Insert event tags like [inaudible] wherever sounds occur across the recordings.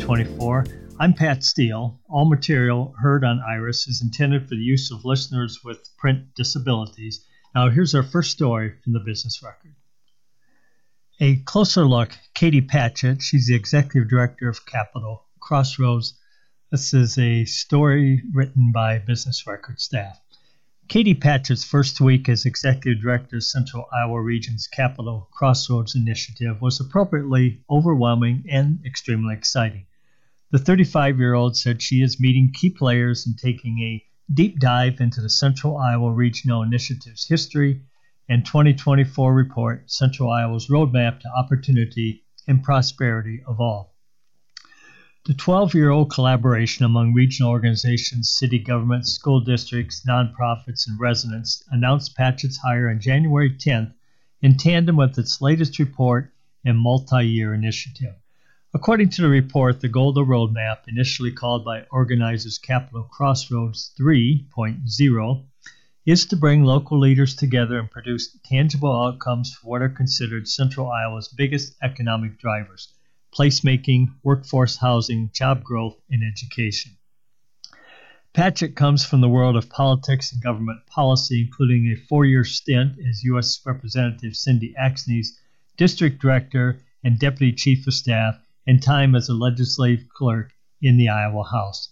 2024. I'm Pat Steele. All material heard on Iris is intended for the use of listeners with print disabilities. Now, here's our first story from the Business Record. A closer look, Katie Patchett, she's the executive director of Capital Crossroads. This is a story written by Business Record staff. Katie Patchett's first week as Executive Director of Central Iowa Region's Capital Crossroads Initiative was appropriately overwhelming and extremely exciting. The 35 year old said she is meeting key players and taking a deep dive into the Central Iowa Regional Initiative's history and 2024 report, Central Iowa's Roadmap to Opportunity and Prosperity of All. The 12 year old collaboration among regional organizations, city governments, school districts, nonprofits, and residents announced Patchett's hire on January 10th in tandem with its latest report and multi year initiative. According to the report, the Golda Roadmap, initially called by organizers Capital Crossroads 3.0, is to bring local leaders together and produce tangible outcomes for what are considered Central Iowa's biggest economic drivers placemaking, workforce housing, job growth, and education. Patchett comes from the world of politics and government policy, including a four year stint as U.S. Representative Cindy Axne's district director and deputy chief of staff, and time as a legislative clerk in the Iowa House.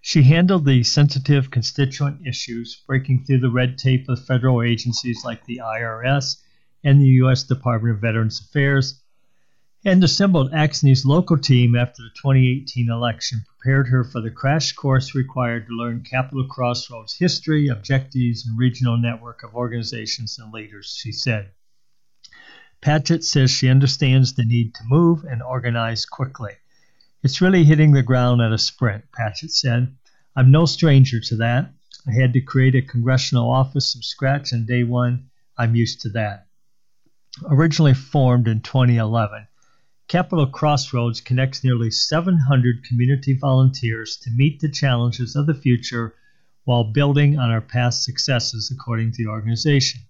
She handled the sensitive constituent issues, breaking through the red tape of federal agencies like the IRS and the U.S. Department of Veterans Affairs, and assembled Axne's local team after the 2018 election prepared her for the crash course required to learn Capital Crossroads history, objectives, and regional network of organizations and leaders, she said. Patchett says she understands the need to move and organize quickly. It's really hitting the ground at a sprint, Patchett said. I'm no stranger to that. I had to create a congressional office from scratch on day one. I'm used to that. Originally formed in 2011, Capital Crossroads connects nearly 700 community volunteers to meet the challenges of the future while building on our past successes, according to the organization.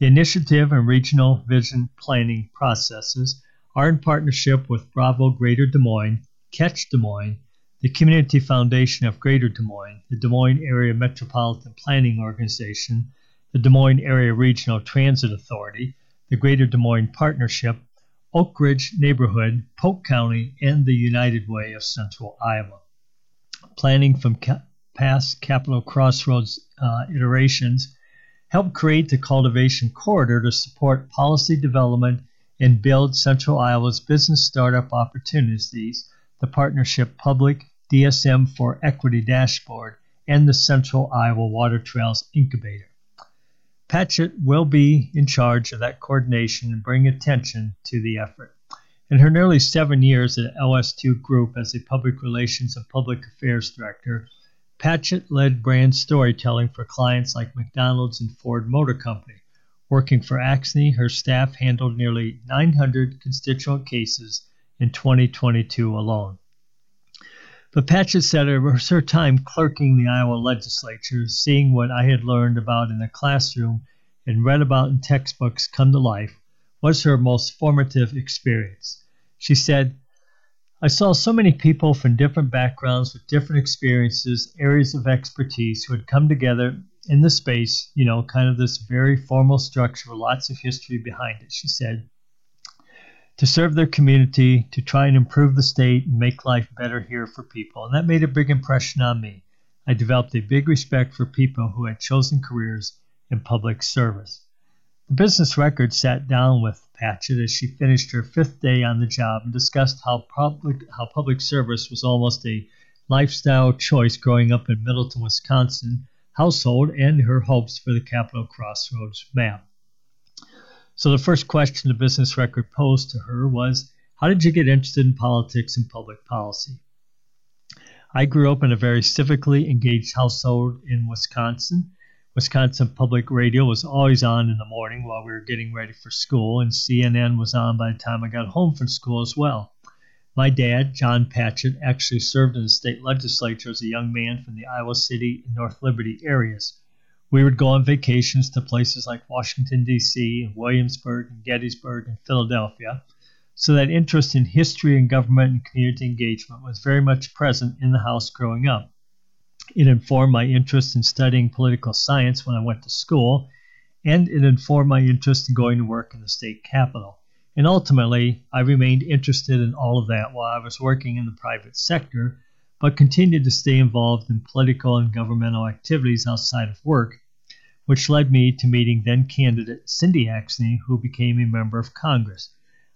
The initiative and regional vision planning processes are in partnership with Bravo Greater Des Moines, Catch Des Moines, the Community Foundation of Greater Des Moines, the Des Moines Area Metropolitan Planning Organization, the Des Moines Area Regional Transit Authority, the Greater Des Moines Partnership, Oak Ridge neighborhood, Polk County, and the United Way of Central Iowa. Planning from ca- past Capital Crossroads uh, iterations helped create the cultivation corridor to support policy development and build Central Iowa's business startup opportunities, the partnership Public DSM for Equity Dashboard, and the Central Iowa Water Trails Incubator. Patchett will be in charge of that coordination and bring attention to the effort. In her nearly seven years at LS2 Group as a public relations and public affairs director, Patchett led brand storytelling for clients like McDonald's and Ford Motor Company. Working for Axne, her staff handled nearly 900 constituent cases in 2022 alone. But Patchett said it was her time clerking the Iowa legislature, seeing what I had learned about in the classroom and read about in textbooks come to life, was her most formative experience. She said, I saw so many people from different backgrounds with different experiences, areas of expertise who had come together in the space, you know, kind of this very formal structure with lots of history behind it, she said to serve their community, to try and improve the state and make life better here for people. And that made a big impression on me. I developed a big respect for people who had chosen careers in public service. The business record sat down with Patchett as she finished her fifth day on the job and discussed how public, how public service was almost a lifestyle choice growing up in Middleton, Wisconsin household and her hopes for the Capital Crossroads map. So the first question the business record posed to her was, How did you get interested in politics and public policy? I grew up in a very civically engaged household in Wisconsin. Wisconsin Public Radio was always on in the morning while we were getting ready for school, and CNN was on by the time I got home from school as well. My dad, John Patchett, actually served in the state legislature as a young man from the Iowa City and North Liberty areas. We would go on vacations to places like Washington, D.C., Williamsburg, and Gettysburg, and Philadelphia. So that interest in history and government and community engagement was very much present in the house growing up. It informed my interest in studying political science when I went to school, and it informed my interest in going to work in the state capitol. And ultimately, I remained interested in all of that while I was working in the private sector but continued to stay involved in political and governmental activities outside of work, which led me to meeting then candidate Cindy Axne, who became a member of Congress.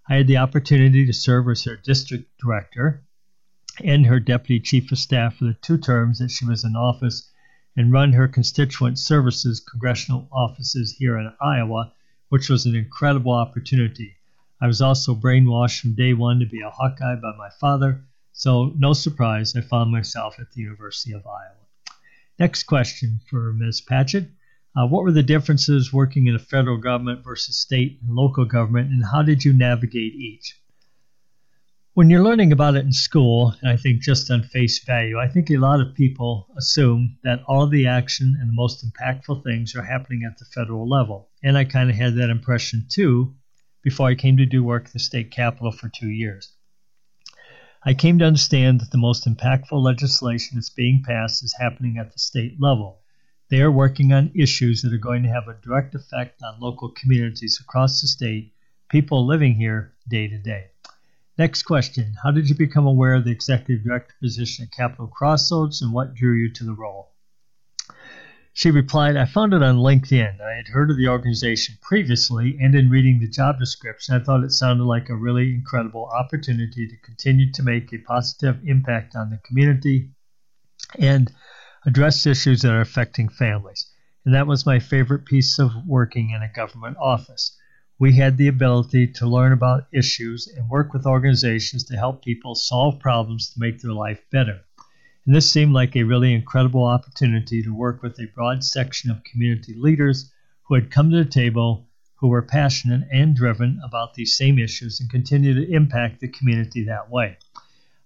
I had the opportunity to serve as her district director and her deputy chief of staff for the two terms that she was in office and run her constituent services congressional offices here in Iowa, which was an incredible opportunity. I was also brainwashed from day one to be a Hawkeye by my father, so, no surprise, I found myself at the University of Iowa. Next question for Ms. Patchett. Uh, what were the differences working in a federal government versus state and local government, and how did you navigate each? When you're learning about it in school, and I think just on face value, I think a lot of people assume that all the action and the most impactful things are happening at the federal level. And I kind of had that impression too before I came to do work at the state capitol for two years. I came to understand that the most impactful legislation that's being passed is happening at the state level. They are working on issues that are going to have a direct effect on local communities across the state, people living here day to day. Next question How did you become aware of the executive director position at Capital Crossroads and what drew you to the role? She replied, I found it on LinkedIn. I had heard of the organization previously, and in reading the job description, I thought it sounded like a really incredible opportunity to continue to make a positive impact on the community and address issues that are affecting families. And that was my favorite piece of working in a government office. We had the ability to learn about issues and work with organizations to help people solve problems to make their life better and this seemed like a really incredible opportunity to work with a broad section of community leaders who had come to the table, who were passionate and driven about these same issues and continue to impact the community that way.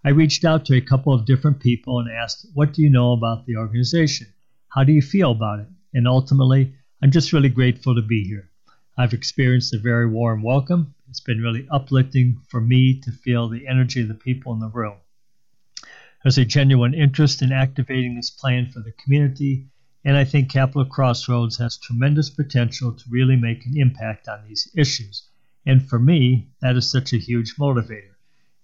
I reached out to a couple of different people and asked, What do you know about the organization? How do you feel about it? And ultimately, I'm just really grateful to be here. I've experienced a very warm welcome. It's been really uplifting for me to feel the energy of the people in the room. There's a genuine interest in activating this plan for the community, and I think Capital Crossroads has tremendous potential to really make an impact on these issues. And for me, that is such a huge motivator.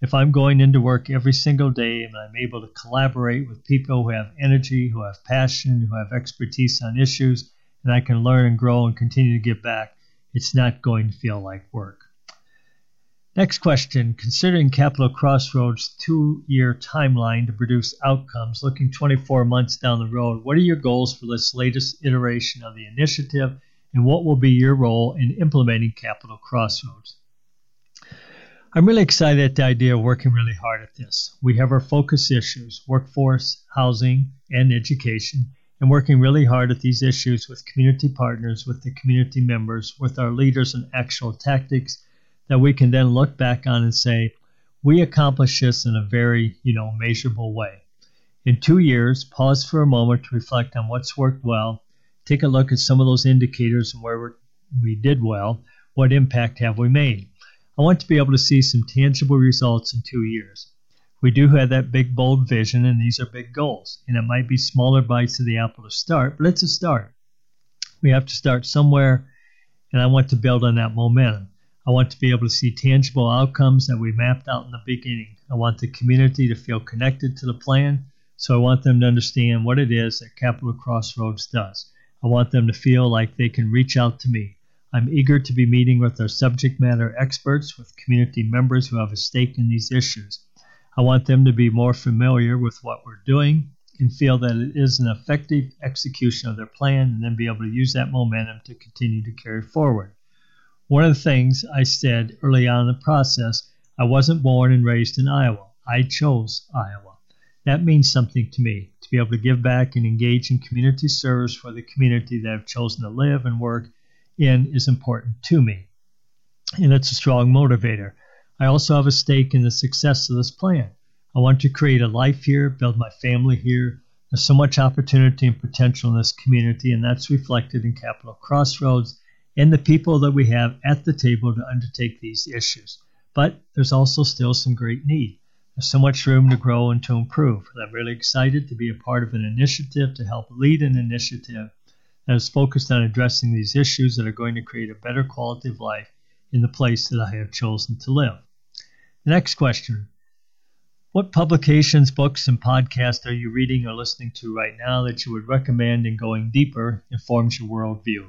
If I'm going into work every single day and I'm able to collaborate with people who have energy, who have passion, who have expertise on issues, and I can learn and grow and continue to give back, it's not going to feel like work. Next question. Considering Capital Crossroads' two year timeline to produce outcomes looking 24 months down the road, what are your goals for this latest iteration of the initiative, and what will be your role in implementing Capital Crossroads? I'm really excited at the idea of working really hard at this. We have our focus issues workforce, housing, and education, and working really hard at these issues with community partners, with the community members, with our leaders and actual tactics that we can then look back on and say, we accomplished this in a very, you know, measurable way. In two years, pause for a moment to reflect on what's worked well, take a look at some of those indicators and where we did well, what impact have we made. I want to be able to see some tangible results in two years. We do have that big, bold vision, and these are big goals. And it might be smaller bites of the apple to start, but it's a start. We have to start somewhere, and I want to build on that momentum. I want to be able to see tangible outcomes that we mapped out in the beginning. I want the community to feel connected to the plan, so I want them to understand what it is that Capital Crossroads does. I want them to feel like they can reach out to me. I'm eager to be meeting with our subject matter experts, with community members who have a stake in these issues. I want them to be more familiar with what we're doing and feel that it is an effective execution of their plan and then be able to use that momentum to continue to carry forward. One of the things I said early on in the process, I wasn't born and raised in Iowa. I chose Iowa. That means something to me. To be able to give back and engage in community service for the community that I've chosen to live and work in is important to me. And it's a strong motivator. I also have a stake in the success of this plan. I want to create a life here, build my family here, There's so much opportunity and potential in this community, and that's reflected in Capital Crossroads and the people that we have at the table to undertake these issues. But there's also still some great need. There's so much room to grow and to improve. I'm really excited to be a part of an initiative to help lead an initiative that is focused on addressing these issues that are going to create a better quality of life in the place that I have chosen to live. The next question What publications, books, and podcasts are you reading or listening to right now that you would recommend in going deeper informs your worldview?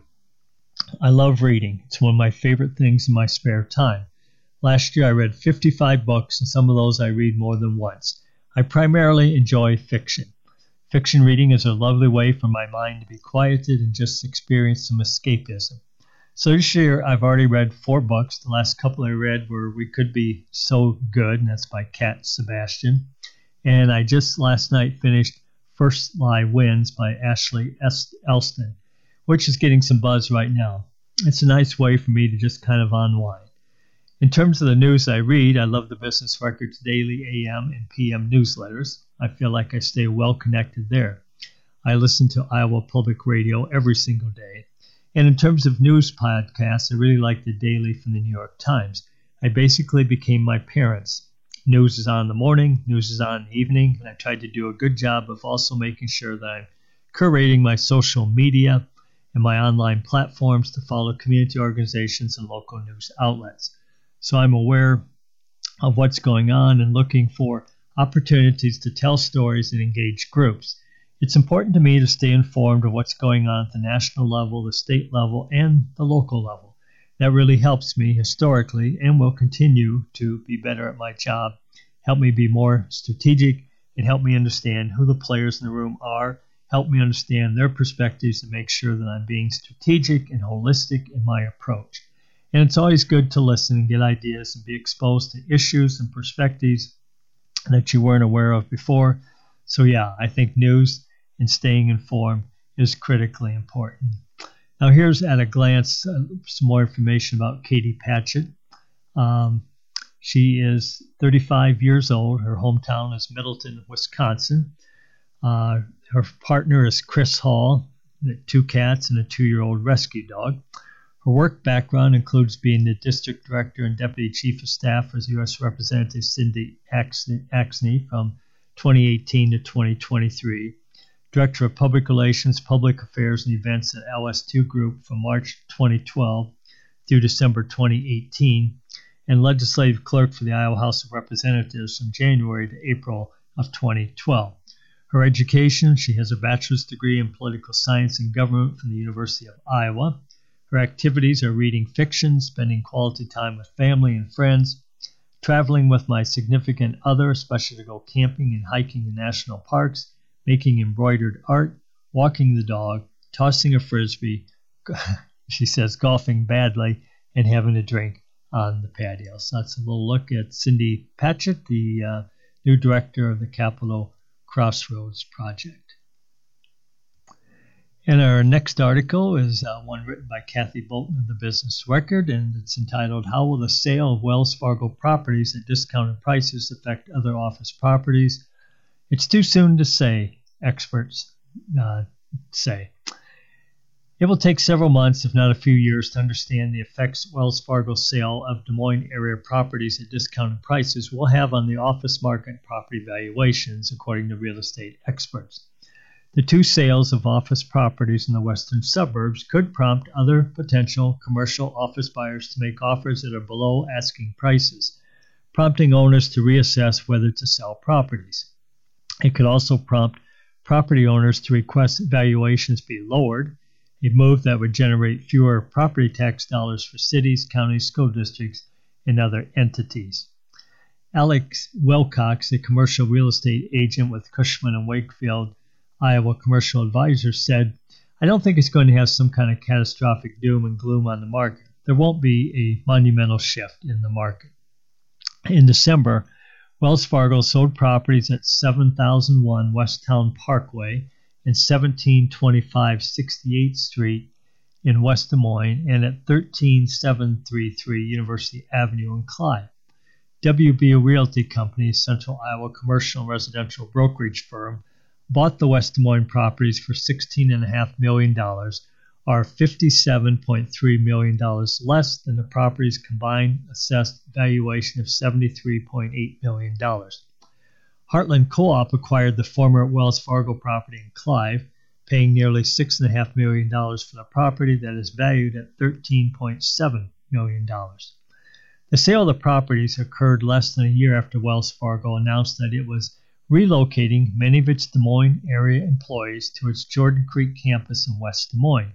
I love reading. It's one of my favorite things in my spare time. Last year I read 55 books, and some of those I read more than once. I primarily enjoy fiction. Fiction reading is a lovely way for my mind to be quieted and just experience some escapism. So this year I've already read four books. The last couple I read were We Could Be So Good, and that's by Cat Sebastian. And I just last night finished First Lie Wins by Ashley Elston, which is getting some buzz right now. It's a nice way for me to just kind of unwind. In terms of the news I read, I love the Business Records daily AM and PM newsletters. I feel like I stay well connected there. I listen to Iowa Public Radio every single day. And in terms of news podcasts, I really like the daily from the New York Times. I basically became my parents. News is on in the morning, news is on in the evening, and I tried to do a good job of also making sure that I'm curating my social media and my online platforms to follow community organizations and local news outlets. So I'm aware of what's going on and looking for opportunities to tell stories and engage groups. It's important to me to stay informed of what's going on at the national level, the state level, and the local level. That really helps me historically and will continue to be better at my job, help me be more strategic, and help me understand who the players in the room are, help me understand their perspectives, and make sure that I'm being strategic and holistic in my approach. And it's always good to listen and get ideas and be exposed to issues and perspectives that you weren't aware of before. So, yeah, I think news and staying informed is critically important. Now, here's at a glance uh, some more information about Katie Patchett. Um, she is 35 years old. Her hometown is Middleton, Wisconsin. Uh, her partner is Chris Hall, two cats and a two year old rescue dog. Her work background includes being the District Director and Deputy Chief of Staff for U.S. Representative Cindy Axne from 2018 to 2023, Director of Public Relations, Public Affairs, and Events at LS2 Group from March 2012 through December 2018, and Legislative Clerk for the Iowa House of Representatives from January to April of 2012. Her education, she has a bachelor's degree in political science and government from the University of Iowa. Her activities are reading fiction, spending quality time with family and friends, traveling with my significant other, especially to go camping and hiking in national parks, making embroidered art, walking the dog, tossing a frisbee, [laughs] she says golfing badly, and having a drink on the patio. So that's a little look at Cindy Patchett, the uh, new director of the Capital Crossroads Project. And our next article is uh, one written by Kathy Bolton of the Business Record, and it's entitled How Will the Sale of Wells Fargo Properties at Discounted Prices Affect Other Office Properties? It's too soon to say, experts uh, say. It will take several months, if not a few years, to understand the effects Wells Fargo's sale of Des Moines area properties at discounted prices will have on the office market property valuations, according to real estate experts. The two sales of office properties in the western suburbs could prompt other potential commercial office buyers to make offers that are below asking prices, prompting owners to reassess whether to sell properties. It could also prompt property owners to request valuations be lowered, a move that would generate fewer property tax dollars for cities, counties, school districts, and other entities. Alex Wilcox, a commercial real estate agent with Cushman and Wakefield, Iowa commercial advisor, said, I don't think it's going to have some kind of catastrophic doom and gloom on the market. There won't be a monumental shift in the market. In December, Wells Fargo sold properties at 7001 Westown Parkway and 1725 68th Street in West Des Moines and at 13733 University Avenue in Clive. WB Realty Company, Central Iowa commercial and residential brokerage firm, bought the West Des Moines properties for $16.5 million, or $57.3 million less than the property's combined assessed valuation of $73.8 million. Heartland Co op acquired the former Wells Fargo property in Clive, paying nearly $6.5 million for the property that is valued at $13.7 million. The sale of the properties occurred less than a year after Wells Fargo announced that it was relocating many of its Des Moines area employees to its Jordan Creek campus in West Des Moines.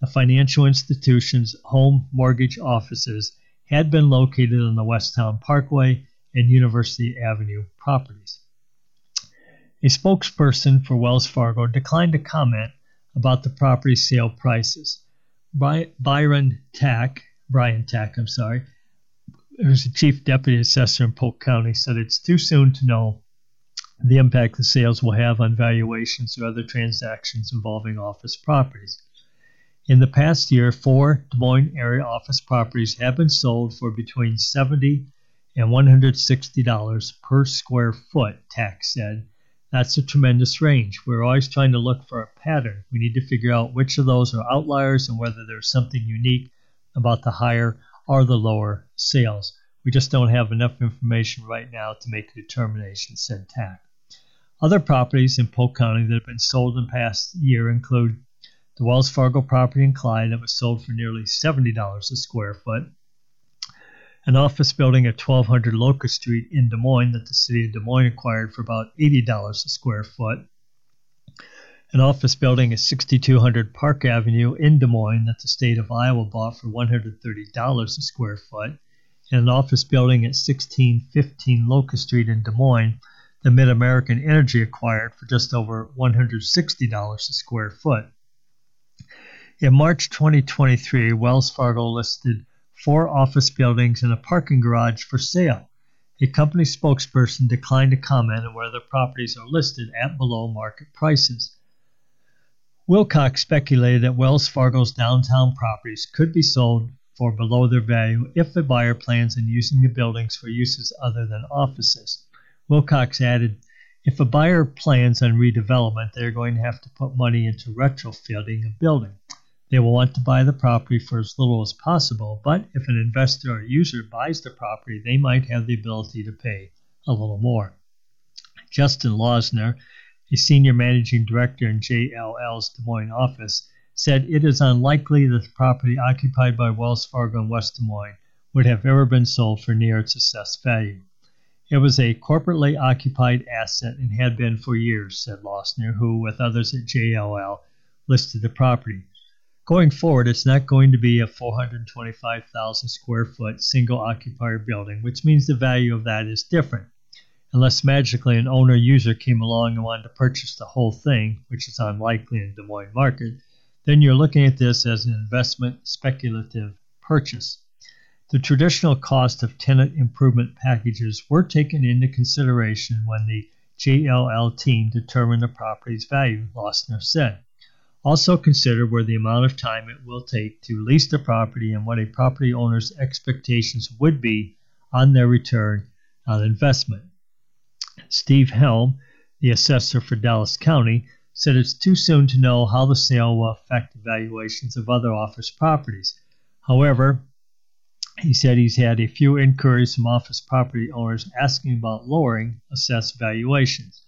The financial institution's home mortgage offices had been located on the Westown Parkway and University Avenue properties. A spokesperson for Wells Fargo declined to comment about the property sale prices. Byron Tack, Brian Tack, I'm sorry, who's the chief deputy assessor in Polk County, said it's too soon to know the impact the sales will have on valuations or other transactions involving office properties. In the past year, four Des Moines area office properties have been sold for between 70 and $160 per square foot, Tack said. That's a tremendous range. We're always trying to look for a pattern. We need to figure out which of those are outliers and whether there's something unique about the higher or the lower sales. We just don't have enough information right now to make a determination, said Tack. Other properties in Polk County that have been sold in the past year include the Wells Fargo property in Clive that was sold for nearly $70 a square foot, an office building at 1200 Locust Street in Des Moines that the city of Des Moines acquired for about $80 a square foot, an office building at 6200 Park Avenue in Des Moines that the state of Iowa bought for $130 a square foot, and an office building at 1615 Locust Street in Des Moines that Mid American Energy acquired for just over $160 a square foot. In March 2023, Wells Fargo listed four office buildings and a parking garage for sale. A company spokesperson declined to comment on whether the properties are listed at below market prices. Wilcox speculated that Wells Fargo's downtown properties could be sold for below their value if the buyer plans on using the buildings for uses other than offices. Wilcox added, if a buyer plans on redevelopment, they're going to have to put money into retrofitting a building. They will want to buy the property for as little as possible, but if an investor or user buys the property, they might have the ability to pay a little more. Justin Losner, a senior managing director in JLL's Des Moines office, said it is unlikely that the property occupied by Wells Fargo in West Des Moines would have ever been sold for near its assessed value. It was a corporately occupied asset and had been for years, said Losner, who, with others at JLL, listed the property. Going forward, it's not going to be a 425,000 square foot single occupier building, which means the value of that is different. Unless magically an owner user came along and wanted to purchase the whole thing, which is unlikely in Des Moines market, then you're looking at this as an investment speculative purchase. The traditional cost of tenant improvement packages were taken into consideration when the JLL team determined the property's value, Losner said. Also consider where the amount of time it will take to lease the property and what a property owner's expectations would be on their return on investment. Steve Helm, the assessor for Dallas County, said it's too soon to know how the sale will affect valuations of other office properties. However, he said he's had a few inquiries from office property owners asking about lowering assessed valuations.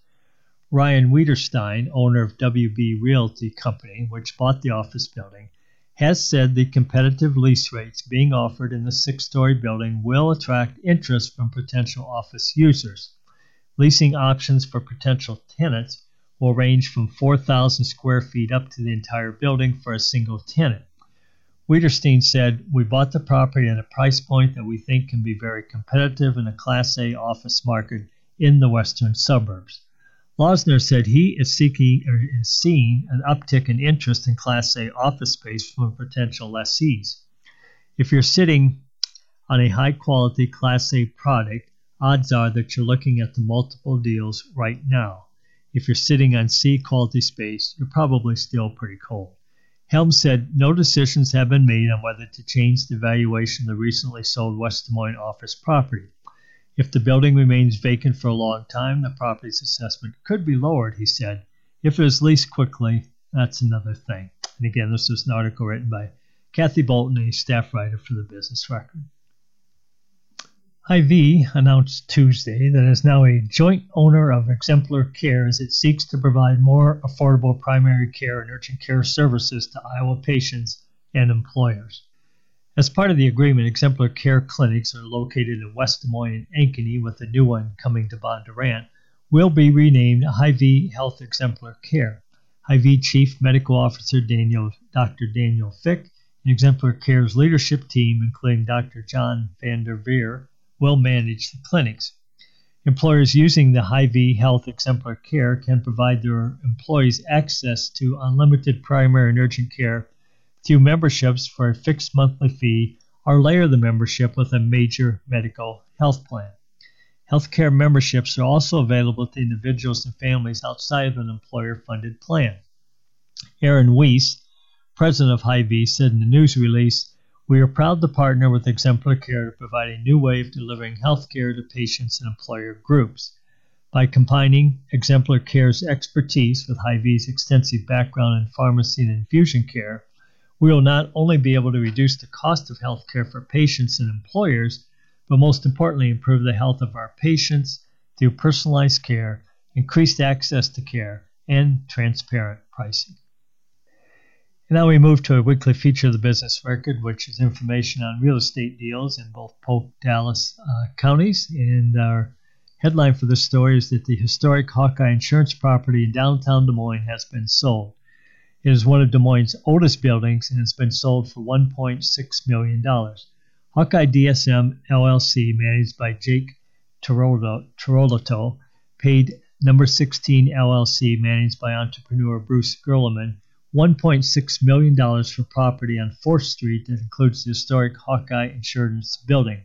Ryan Wiederstein, owner of WB Realty Company, which bought the office building, has said the competitive lease rates being offered in the six story building will attract interest from potential office users. Leasing options for potential tenants will range from 4,000 square feet up to the entire building for a single tenant. Wiederstein said, We bought the property at a price point that we think can be very competitive in a Class A office market in the western suburbs. Losner said he is seeking or is seeing an uptick in interest in Class A office space from potential lessees. If you're sitting on a high quality Class A product, odds are that you're looking at the multiple deals right now. If you're sitting on C quality space, you're probably still pretty cold. Helm said no decisions have been made on whether to change the valuation of the recently sold West Des Moines office property. If the building remains vacant for a long time, the property's assessment could be lowered, he said, If it is leased quickly, that's another thing. And again, this was an article written by Kathy Bolton, a staff writer for the Business Record. Hy-Vee announced Tuesday that it is now a joint owner of Exemplar Care as it seeks to provide more affordable primary care and urgent care services to Iowa patients and employers. As part of the agreement, Exemplar Care clinics are located in West Des Moines and Ankeny, with a new one coming to Bondurant, will be renamed Hy-Vee Health Exemplar Care. Hy-Vee Chief Medical Officer Daniel, Dr. Daniel Fick and Exemplar Care's leadership team, including Dr. John Vanderveer, will manage the clinics. Employers using the Hy-Vee Health Exemplar Care can provide their employees access to unlimited primary and urgent care through memberships for a fixed monthly fee or layer the membership with a major medical health plan. Healthcare memberships are also available to individuals and families outside of an employer funded plan. Aaron Wiese, president of Hy-Vee, said in the news release We are proud to partner with Exemplar Care to provide a new way of delivering health care to patients and employer groups. By combining Exemplar Care's expertise with Hy-Vee's extensive background in pharmacy and infusion care, we will not only be able to reduce the cost of health care for patients and employers, but most importantly, improve the health of our patients through personalized care, increased access to care, and transparent pricing. And now we move to a weekly feature of the Business Record, which is information on real estate deals in both Polk, Dallas uh, counties. And our headline for this story is that the historic Hawkeye Insurance property in downtown Des Moines has been sold. It is one of Des Moines' oldest buildings and has been sold for $1.6 million. Hawkeye DSM LLC, managed by Jake Tirolato, paid Number 16 LLC, managed by entrepreneur Bruce Gerleman, $1.6 million for property on 4th Street that includes the historic Hawkeye Insurance Building.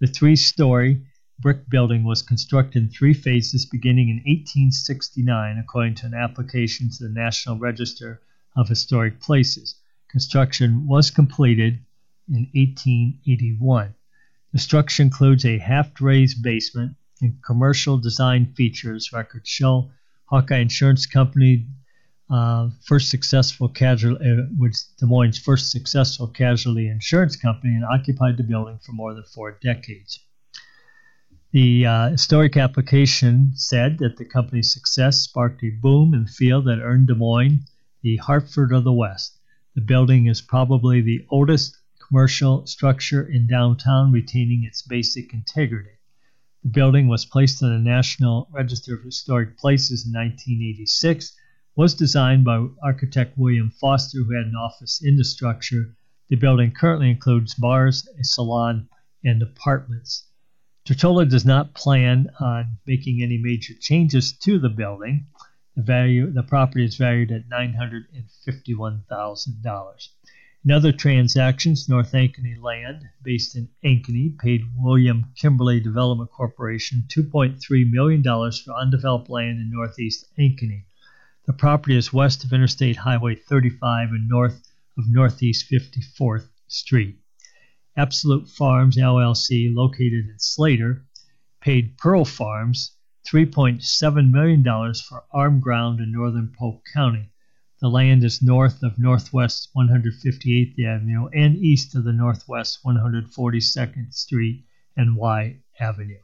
The three story brick building was constructed in three phases beginning in 1869, according to an application to the National Register of Historic Places. Construction was completed in 1881. The structure includes a half raised basement and commercial design features. Records show Hawkeye Insurance Company, uh, first successful casualty, uh, was Des Moines' first successful casualty insurance company, and occupied the building for more than four decades. The uh, historic application said that the company's success sparked a boom in the field that earned Des Moines the Hartford of the West. The building is probably the oldest commercial structure in downtown retaining its basic integrity. The building was placed on the National Register of Historic Places in 1986, was designed by architect William Foster, who had an office in the structure. The building currently includes bars, a salon, and apartments. Tortola does not plan on making any major changes to the building. The value the property is valued at $951,000. In other transactions, North Ankeny Land, based in Ankeny, paid William Kimberly Development Corporation $2.3 million for undeveloped land in northeast Ankeny. The property is west of Interstate Highway 35 and north of Northeast 54th Street. Absolute Farms LLC, located in Slater, paid Pearl Farms $3.7 million for armed ground in northern Polk County. The land is north of Northwest 158th Avenue and east of the Northwest 142nd Street and Y Avenue.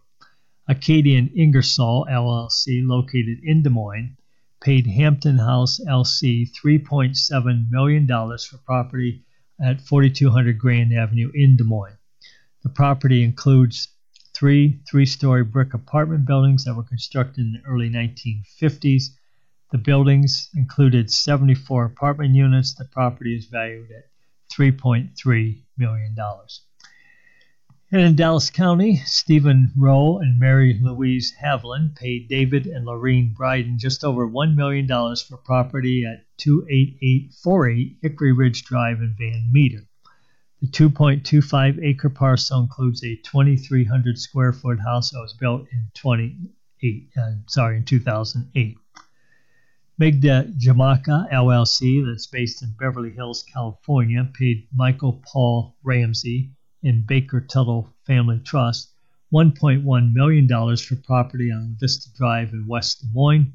Acadian Ingersoll LLC, located in Des Moines, paid Hampton House LC $3.7 million for property at 4200 Grand Avenue in Des Moines. The property includes three three story brick apartment buildings that were constructed in the early 1950s the buildings included 74 apartment units. The property is valued at $3.3 million. And in Dallas County, Stephen Rowe and Mary Louise Haviland paid David and Lorene Bryden just over $1 million for property at 28848 Hickory Ridge Drive in Van Meter. The 2.25 acre parcel includes a 2,300 square foot house that was built in 28, uh, sorry, in 2008. Migda Jamaica LLC, that's based in Beverly Hills, California, paid Michael Paul Ramsey and Baker Tuttle Family Trust $1.1 million for property on Vista Drive in West Des Moines.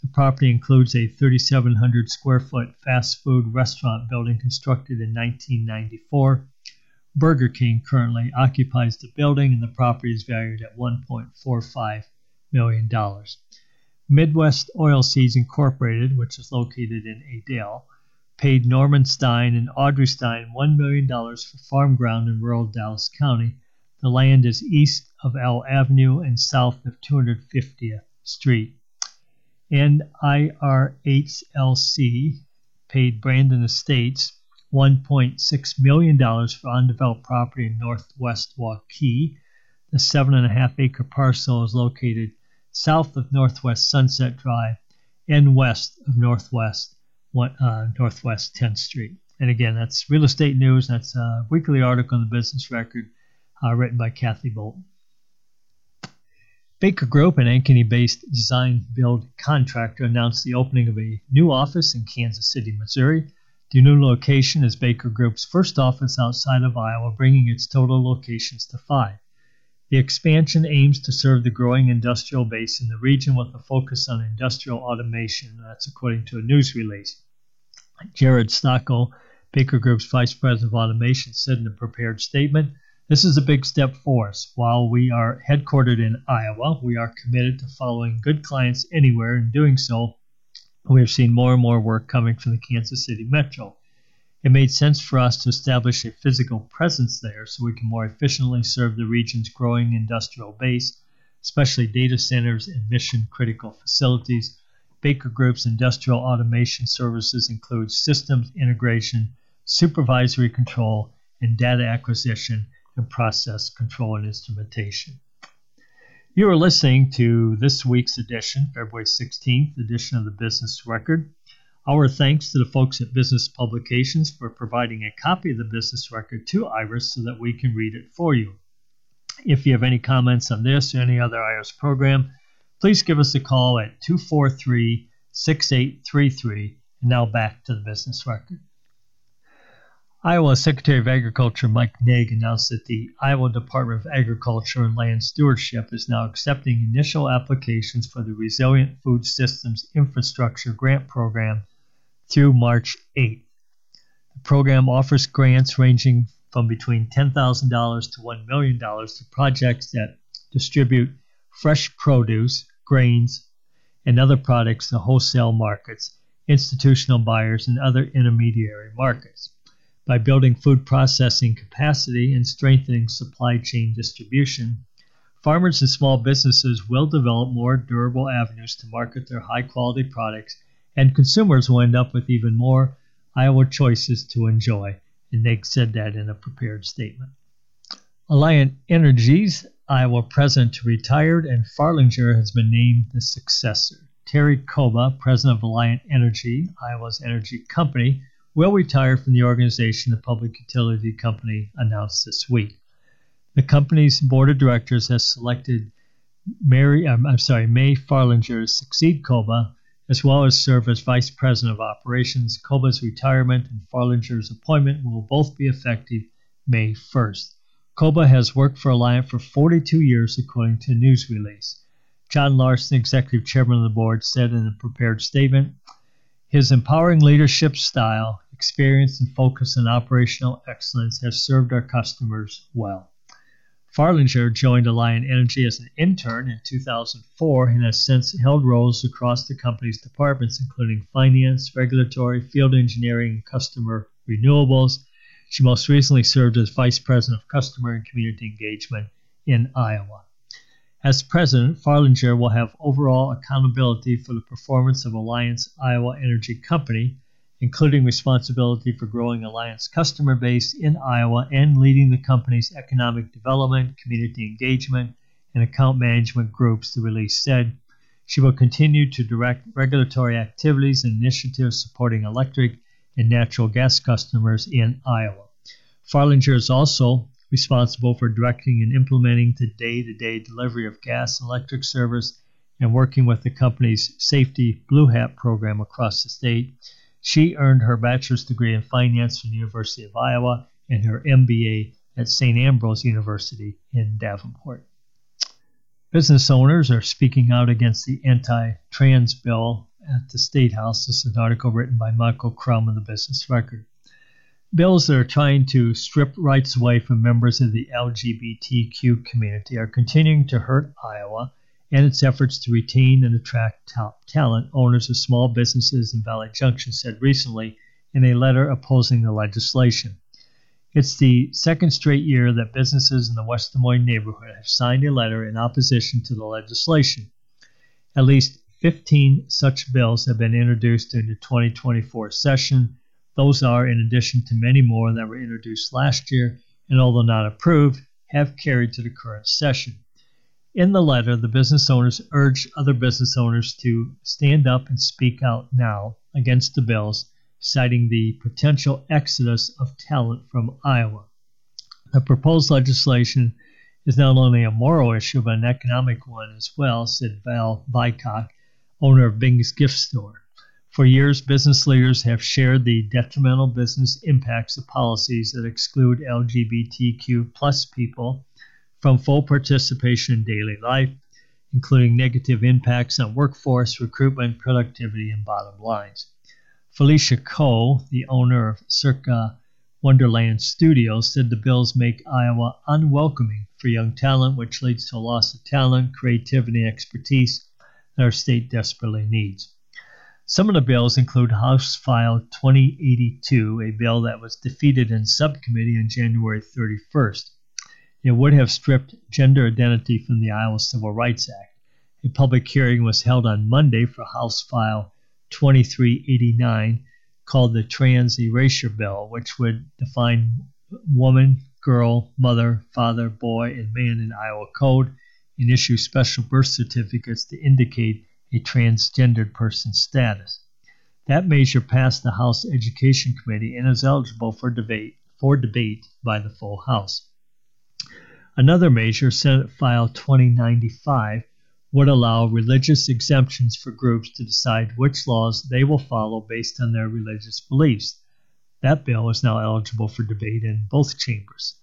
The property includes a 3,700 square foot fast food restaurant building constructed in 1994. Burger King currently occupies the building, and the property is valued at $1.45 million. Midwest Oilseeds Incorporated, which is located in Adel, paid Norman Stein and Audrey Stein $1 million for farm ground in rural Dallas County. The land is east of L Avenue and south of 250th Street. And IRHLC paid Brandon Estates $1.6 million for undeveloped property in northwest Waukee. The seven and a half acre parcel is located south of Northwest Sunset Drive and west of Northwest uh, Northwest 10th Street. And again, that's real estate news. That's a weekly article in the Business Record uh, written by Kathy Bolton. Baker Group, an Ankeny-based design-build contractor, announced the opening of a new office in Kansas City, Missouri. The new location is Baker Group's first office outside of Iowa, bringing its total locations to five. The expansion aims to serve the growing industrial base in the region with a focus on industrial automation. That's according to a news release. Jared Stockel, Baker Group's Vice President of Automation, said in a prepared statement This is a big step for us. While we are headquartered in Iowa, we are committed to following good clients anywhere. In doing so, we have seen more and more work coming from the Kansas City Metro. It made sense for us to establish a physical presence there so we can more efficiently serve the region's growing industrial base, especially data centers and mission critical facilities. Baker Group's industrial automation services include systems integration, supervisory control, and data acquisition and process control and instrumentation. You are listening to this week's edition, February 16th edition of the Business Record. Our thanks to the folks at Business Publications for providing a copy of the business record to Iris so that we can read it for you. If you have any comments on this or any other Iris program, please give us a call at 243 6833. And now back to the business record. Iowa Secretary of Agriculture Mike Naig announced that the Iowa Department of Agriculture and Land Stewardship is now accepting initial applications for the Resilient Food Systems Infrastructure Grant Program through March 8th. The program offers grants ranging from between $10,000 to $1 million to projects that distribute fresh produce, grains, and other products to wholesale markets, institutional buyers, and other intermediary markets. By building food processing capacity and strengthening supply chain distribution, farmers and small businesses will develop more durable avenues to market their high quality products and consumers will end up with even more Iowa choices to enjoy. And they said that in a prepared statement. Alliant Energy's Iowa president retired, and Farlinger has been named the successor. Terry Kouba, president of Alliant Energy, Iowa's energy company, will retire from the organization, the public utility company announced this week. The company's board of directors has selected Mary, I'm, I'm sorry, May Farlinger to succeed Kouba as well as serve as Vice President of Operations. Kouba's retirement and Farlinger's appointment will both be effective May 1st. Kouba has worked for Alliant for 42 years, according to a news release. John Larsen, Executive Chairman of the Board, said in a prepared statement His empowering leadership style, experience, and focus on operational excellence has served our customers well. Farlinger joined Alliant Energy as an intern in 2004 and has since held roles across the company's departments, including finance, regulatory, field engineering, and customer renewables. She most recently served as Vice President of Customer and Community Engagement in Iowa. As president, Farlinger will have overall accountability for the performance of Alliant's Iowa Energy Company, including responsibility for growing Alliant's customer base in Iowa and leading the company's economic development, community engagement, and account management groups, the release said. She will continue to direct regulatory activities and initiatives supporting electric and natural gas customers in Iowa. Farlinger is also responsible for directing and implementing the day to day delivery of gas and electric service and working with the company's Safety Blue Hat program across the state she earned her bachelor's degree in finance from the University of Iowa and her MBA at St. Ambrose University in Davenport. Business owners are speaking out against the anti trans bill at the State House. This is an article written by Michael Crumb of the Business Record. Bills that are trying to strip rights away from members of the LGBTQ community are continuing to hurt Iowa and its efforts to retain and attract top talent, owners of small businesses in Valley Junction said recently in a letter opposing the legislation. It's the second straight year that businesses in the West Des Moines neighborhood have signed a letter in opposition to the legislation. At least 15 such bills have been introduced in the 2024 session. Those are, in addition to many more that were introduced last year and, although not approved, have carried to the current session. In the letter, the business owners urged other business owners to stand up and speak out now against the bills citing the potential exodus of talent from Iowa. The proposed legislation is not only a moral issue, but an economic one as well, said Val Bycock, owner of Bing's Gift Store. For years, business leaders have shared the detrimental business impacts of policies that exclude LGBTQ plus people from full participation in daily life, including negative impacts on workforce, recruitment, productivity, and bottom lines. Felicia Coe, the owner of Circa Wonderland Studios, said the bills make Iowa unwelcoming for young talent, which leads to a loss of talent, creativity, and expertise that our state desperately needs. Some of the bills include House File 2082, a bill that was defeated in subcommittee on January 31st. It would have stripped gender identity from the Iowa Civil Rights Act. A public hearing was held on Monday for House File 2389 called the Trans Erasure Bill, which would define woman, girl, mother, father, boy, and man in Iowa code and issue special birth certificates to indicate a transgendered person's status. That measure passed the House Education Committee and is eligible for debate for debate by the full House. Another measure, Senate File 2095, would allow religious exemptions for groups to decide which laws they will follow based on their religious beliefs. That bill is now eligible for debate in both chambers.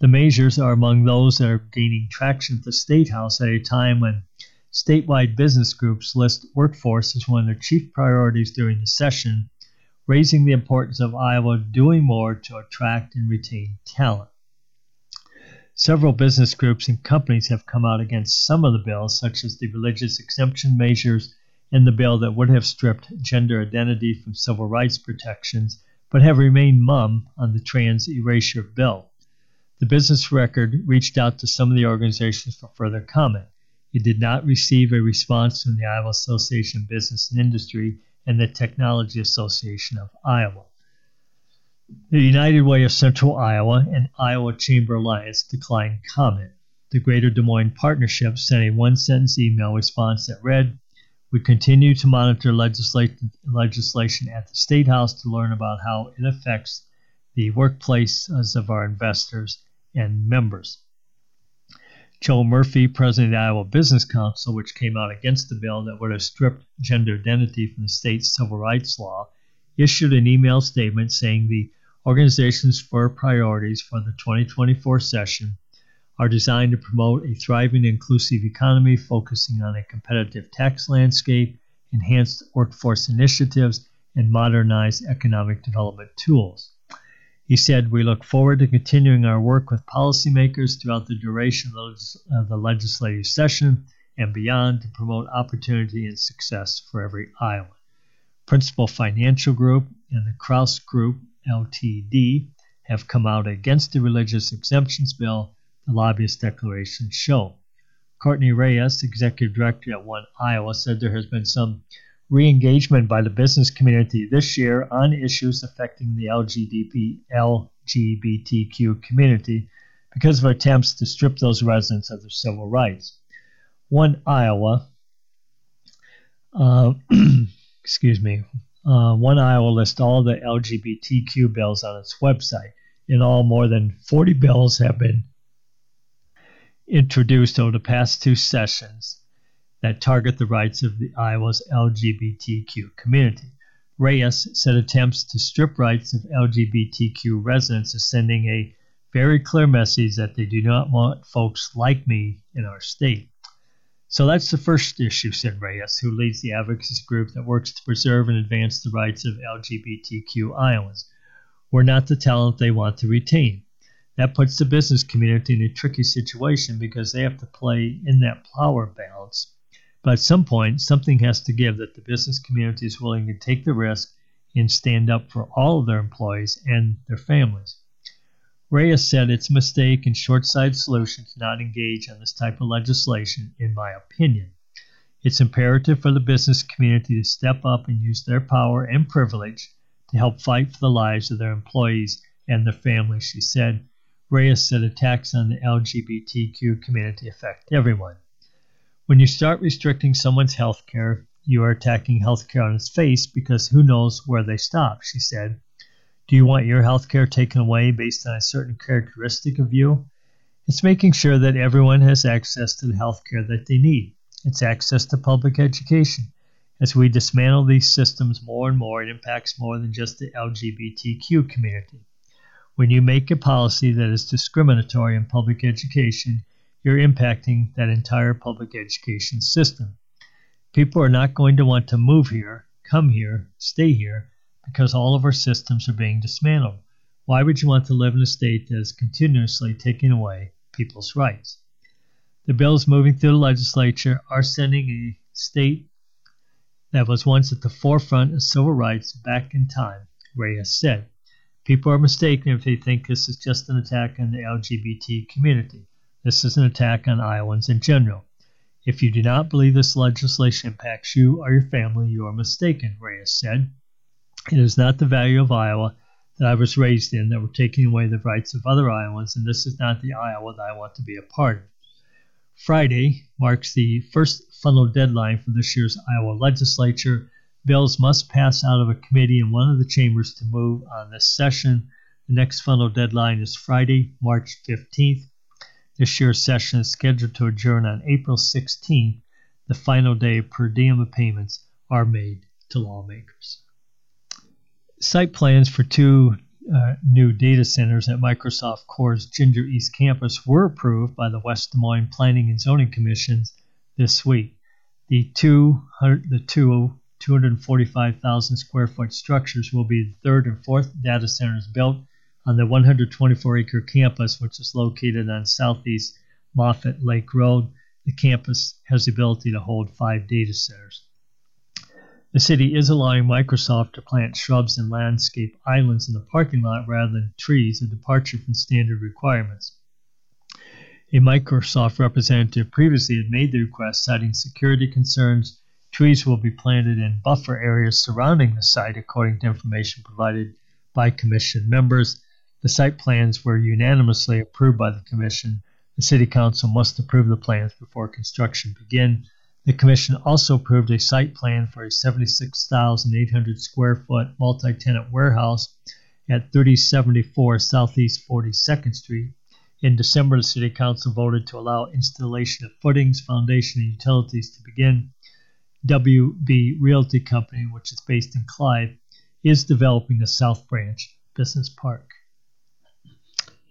The measures are among those that are gaining traction at the State House at a time when statewide business groups list workforce as one of their chief priorities during the session, raising the importance of Iowa doing more to attract and retain talent. Several business groups and companies have come out against some of the bills, such as the religious exemption measures and the bill that would have stripped gender identity from civil rights protections, but have remained mum on the trans erasure bill. The business record reached out to some of the organizations for further comment. It did not receive a response from the Iowa Association of Business and Industry and the Technology Association of Iowa. The United Way of Central Iowa and Iowa Chamber Alliance declined comment. The Greater Des Moines Partnership sent a one sentence email response that read We continue to monitor legislation at the State House to learn about how it affects the workplaces of our investors and members. Joe Murphy, president of the Iowa Business Council, which came out against the bill that would have stripped gender identity from the state's civil rights law, issued an email statement saying the organization's four priorities for the 2024 session are designed to promote a thriving inclusive economy focusing on a competitive tax landscape, enhanced workforce initiatives, and modernized economic development tools. He said, We look forward to continuing our work with policymakers throughout the duration of the legislative session and beyond to promote opportunity and success for every Iowan. Principal Financial Group and the Kraus Group Ltd. have come out against the religious exemptions bill, the lobbyist declarations show. Courtney Reyes, executive director at One Iowa, said there has been some re engagement by the business community this year on issues affecting the LGBT, LGBTQ community because of attempts to strip those residents of their civil rights. One Iowa uh, [clears throat] excuse me, uh, One Iowa lists all the LGBTQ bills on its website. In all, more than 40 bills have been introduced over the past two sessions that target the rights of the Iowa's LGBTQ community. Reyes said attempts to strip rights of LGBTQ residents is sending a very clear message that they do not want folks like me in our state. So that's the first issue, said Reyes, who leads the advocacy group that works to preserve and advance the rights of LGBTQ Iowans. We're not the talent they want to retain. That puts the business community in a tricky situation because they have to play in that power balance. But at some point, something has to give that the business community is willing to take the risk and stand up for all of their employees and their families. Reyes said it's a mistake and short sighted solution to not engage on this type of legislation, in my opinion. It's imperative for the business community to step up and use their power and privilege to help fight for the lives of their employees and their families, she said. Reyes said attacks on the LGBTQ community affect everyone. When you start restricting someone's health care, you are attacking health care on its face because who knows where they stop, she said. Do you want your health care taken away based on a certain characteristic of you? It's making sure that everyone has access to the health care that they need. It's access to public education. As we dismantle these systems more and more, it impacts more than just the LGBTQ community. When you make a policy that is discriminatory in public education, you're impacting that entire public education system. People are not going to want to move here, come here, stay here, because all of our systems are being dismantled. Why would you want to live in a state that is continuously taking away people's rights? The bills moving through the legislature are sending a state that was once at the forefront of civil rights back in time, Reyes said. People are mistaken if they think this is just an attack on the LGBT community. This is an attack on Iowans in general. If you do not believe this legislation impacts you or your family, you are mistaken, Reyes said. It is not the value of Iowa that I was raised in that we're taking away the rights of other Iowans, and this is not the Iowa that I want to be a part of. Friday marks the first funnel deadline for this year's Iowa legislature, Bills must pass out of a committee in one of the chambers to move on this session. The next final deadline is Friday, March 15th. This year's session is scheduled to adjourn on April 16th. The final day per diem payments are made to lawmakers. Site plans for two uh, new data centers at Microsoft Core's Ginger East campus were approved by the West Des Moines Planning and Zoning Commissions this week. The two, the two 245,000 square foot structures will be the third and fourth data centers built on the 124 acre campus, which is located on southeast Maffitt Lake Road. The campus has the ability to hold five data centers. The city is allowing Microsoft to plant shrubs and landscape islands in the parking lot rather than trees, a departure from standard requirements. A Microsoft representative previously had made the request, citing security concerns Trees will be planted in buffer areas surrounding the site according to information provided by Commission members. The site plans were unanimously approved by the Commission. The City Council must approve the plans before construction begin. The Commission also approved a site plan for a 76,800 square foot multi tenant warehouse at 3074 Southeast 42nd Street. In December, the City Council voted to allow installation of footings, foundation, and utilities to begin. WB Realty Company, which is based in Clive, is developing the South Branch Business Park.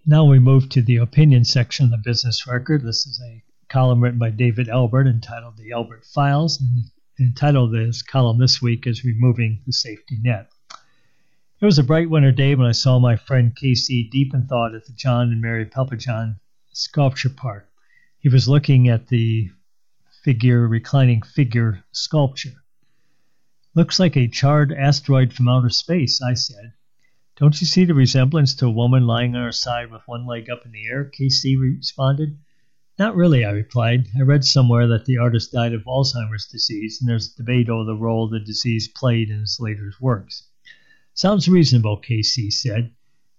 Now we move to the opinion section of the business record. This is a column written by David Elbert entitled The Elbert Files, and entitled this column this week is Removing the Safety Net. It was a bright winter day when I saw my friend Casey deep in thought at the John and Mary Pappajohn Sculpture Park. He was looking at the figure, reclining figure sculpture. Looks like a charred asteroid from outer space, I said. Don't you see the resemblance to a woman lying on her side with one leg up in the air? KC responded. Not really, I replied. I read somewhere that the artist died of Alzheimer's disease, and there's a debate over the role the disease played in his later works. Sounds reasonable, KC said.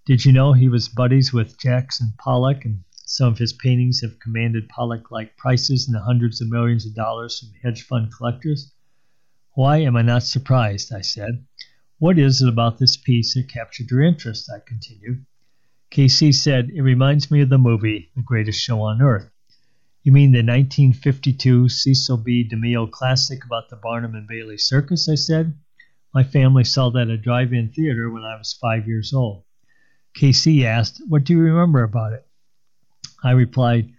Did you know he was buddies with Jackson Pollock and some of his paintings have commanded Pollock like prices in the hundreds of millions of dollars from hedge fund collectors. Why am I not surprised? I said. What is it about this piece that captured your interest? I continued. KC said, It reminds me of the movie The Greatest Show on Earth. You mean the 1952 Cecil B. DeMille classic about the Barnum and Bailey Circus? I said. My family saw that at a drive in theater when I was five years old. KC asked, What do you remember about it? I replied,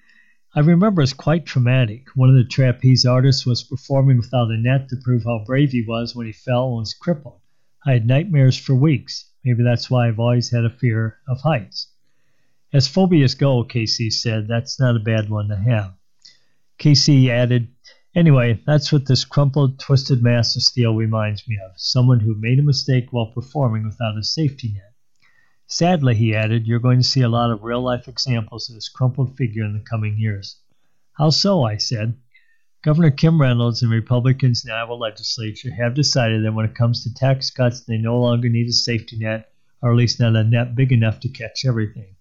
I remember as quite traumatic. One of the trapeze artists was performing without a net to prove how brave he was when he fell and was crippled. I had nightmares for weeks. Maybe that's why I've always had a fear of heights. As phobias go, Casey said, that's not a bad one to have. Casey added, Anyway, that's what this crumpled, twisted mass of steel reminds me of someone who made a mistake while performing without a safety net. Sadly, he added, you're going to see a lot of real life examples of this crumpled figure in the coming years. How so? I said. Governor Kim Reynolds and Republicans in the Iowa legislature have decided that when it comes to tax cuts, they no longer need a safety net, or at least not a net big enough to catch everything.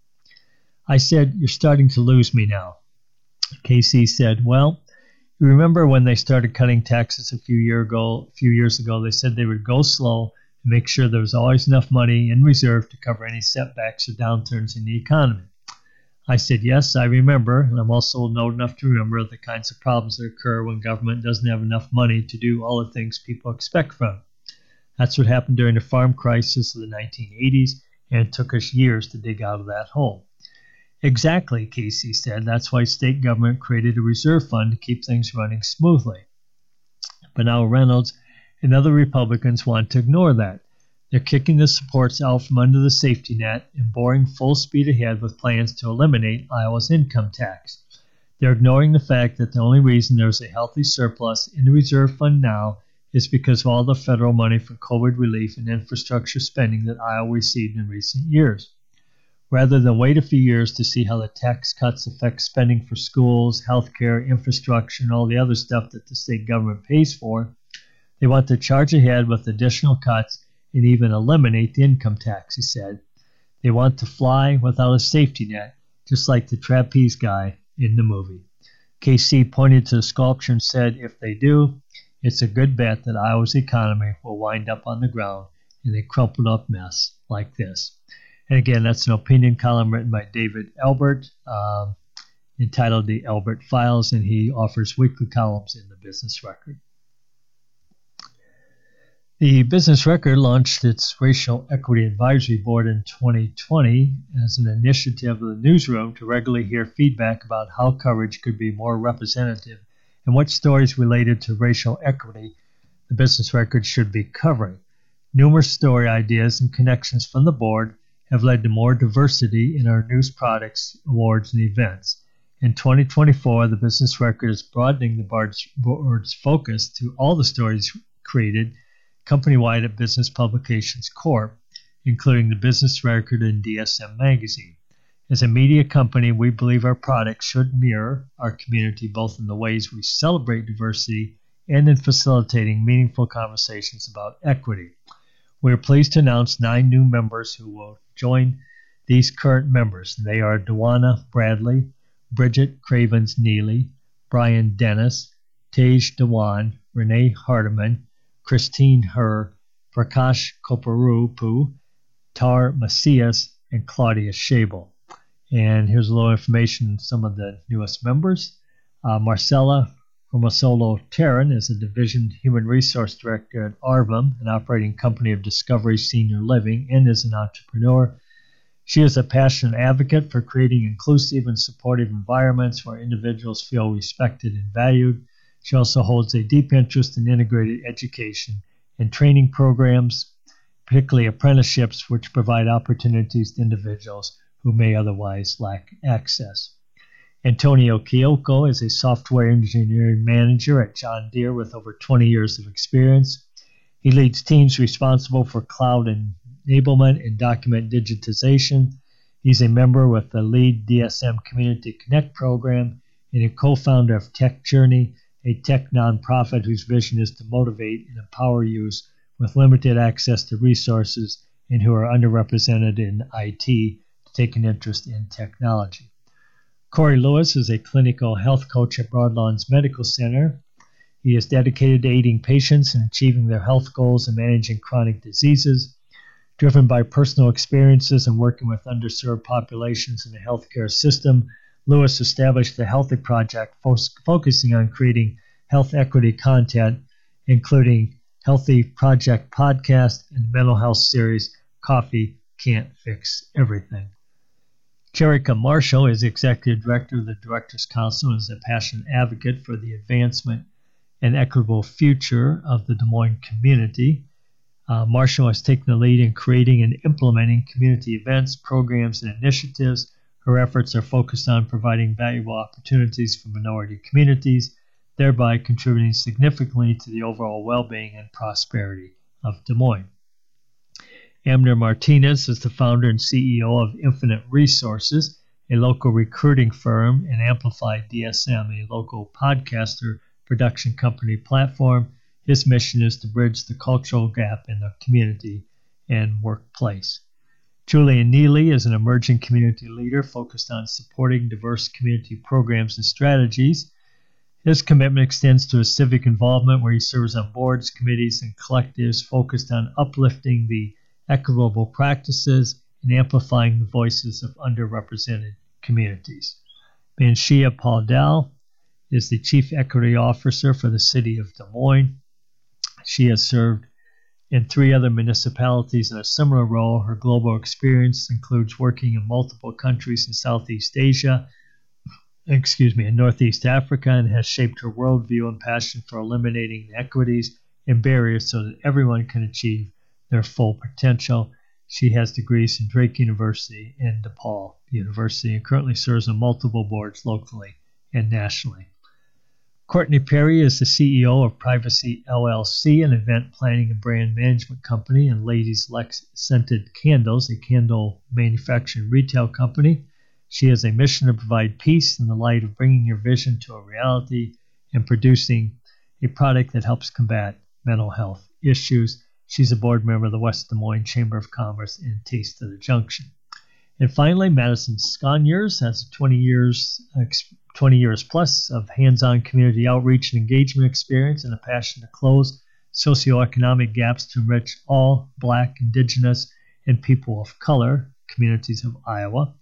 I said, You're starting to lose me now. Casey said, Well, you remember when they started cutting taxes a few year ago, a few years ago, they said they would go slow and make sure there was always enough money in reserve to cover any setbacks or downturns in the economy. I said, Yes, I remember, and I'm also old enough to remember the kinds of problems that occur when government doesn't have enough money to do all the things people expect from it. That's what happened during the farm crisis of the 1980s, and it took us years to dig out of that hole. Exactly, Casey said. That's why state government created a reserve fund to keep things running smoothly. But now Reynolds and other Republicans want to ignore that. They're kicking the supports out from under the safety net and boring full speed ahead with plans to eliminate Iowa's income tax. They're ignoring the fact that the only reason there's a healthy surplus in the reserve fund now is because of all the federal money for COVID relief and infrastructure spending that Iowa received in recent years. Rather than wait a few years to see how the tax cuts affect spending for schools, healthcare, infrastructure, and all the other stuff that the state government pays for, they want to charge ahead with additional cuts and even eliminate the income tax, he said. They want to fly without a safety net, just like the trapeze guy in the movie. Casey pointed to the sculpture and said, if they do, it's a good bet that Iowa's economy will wind up on the ground in a crumpled up mess like this. And again, that's an opinion column written by David Elbert, um, entitled The Elbert Files, and he offers weekly columns in the Business Record. The Business Record launched its Racial Equity Advisory Board in 2020 as an initiative of the newsroom to regularly hear feedback about how coverage could be more representative and what stories related to racial equity the Business Record should be covering. Numerous story ideas and connections from the board have led to more diversity in our news products, awards, and events. In 2024, the Business Record is broadening the board's focus to all the stories created company-wide at Business Publications Corp., including the Business Record and DSM Magazine. As a media company, we believe our products should mirror our community both in the ways we celebrate diversity and in facilitating meaningful conversations about equity. We are pleased to announce nine new members who will join these current members. They are Dwana Bradley, Bridget Cravens Neely, Brian Dennis, Tej Dewan, Renee Hardiman, Christine Herr, Prakash Koparupu, Tar Macias, and Claudia Schabel. And here's a little information on some of the newest members. Uh, Marcella Romasolo Terran is a Division Human Resource Director at Arvum, an operating company of Discovery Senior Living, and is an entrepreneur. She is a passionate advocate for creating inclusive and supportive environments where individuals feel respected and valued. She also holds a deep interest in integrated education and training programs, particularly apprenticeships, which provide opportunities to individuals who may otherwise lack access. Antonio Kyoko is a software engineering manager at John Deere with over 20 years of experience. He leads teams responsible for cloud enablement and document digitization. He's a member with the Lead DSM Community Connect program and a co founder of Tech Journey, a tech nonprofit whose vision is to motivate and empower youth with limited access to resources and who are underrepresented in IT to take an interest in technology. Corey Lewis is a clinical health coach at Broadlawns Medical Center. He is dedicated to aiding patients in achieving their health goals and managing chronic diseases. Driven by personal experiences and working with underserved populations in the healthcare system, Lewis established the Healthy Project, fo- focusing on creating health equity content, including Healthy Project podcast and mental health series Coffee Can't Fix Everything. Cherika Marshall is Executive Director of the Directors Council and is a passionate advocate for the advancement and equitable future of the Des Moines community. Uh, Marshall has taken the lead in creating and implementing community events, programs, and initiatives. Her efforts are focused on providing valuable opportunities for minority communities, thereby contributing significantly to the overall well being and prosperity of Des Moines. Abner Martinez is the founder and CEO of Infinite Resources, a local recruiting firm, and Amplified DSM, a local podcaster production company platform his mission is to bridge the cultural gap in the community and workplace. Julian Neely is an emerging community leader focused on supporting diverse community programs and strategies. His commitment extends to his civic involvement, where he serves on boards, committees, and collectives focused on uplifting the equitable practices and amplifying the voices of underrepresented communities. Manshia Paudel is the Chief Equity Officer for the City of Des Moines. She has served in three other municipalities in a similar role. Her global experience includes working in multiple countries in Southeast Asia, excuse me, in Northeast Africa, and has shaped her worldview and passion for eliminating inequities and barriers so that everyone can achieve their full potential. She has degrees from Drake University and DePaul University and currently serves on multiple boards locally and nationally. Courtney Perry is the CEO of Privacy LLC, an event planning and brand management company, and Ladies Lex Scented Candles, a candle manufacturing retail company. She has a mission to provide peace in the light of bringing your vision to a reality and producing a product that helps combat mental health issues. She's a board member of the West Des Moines Chamber of Commerce and Taste of the Junction. And finally, Madison Sconiers has 20 years 20 years plus of hands on community outreach and engagement experience and a passion to close socioeconomic gaps to enrich all Black, Indigenous, and people of color communities of Iowa.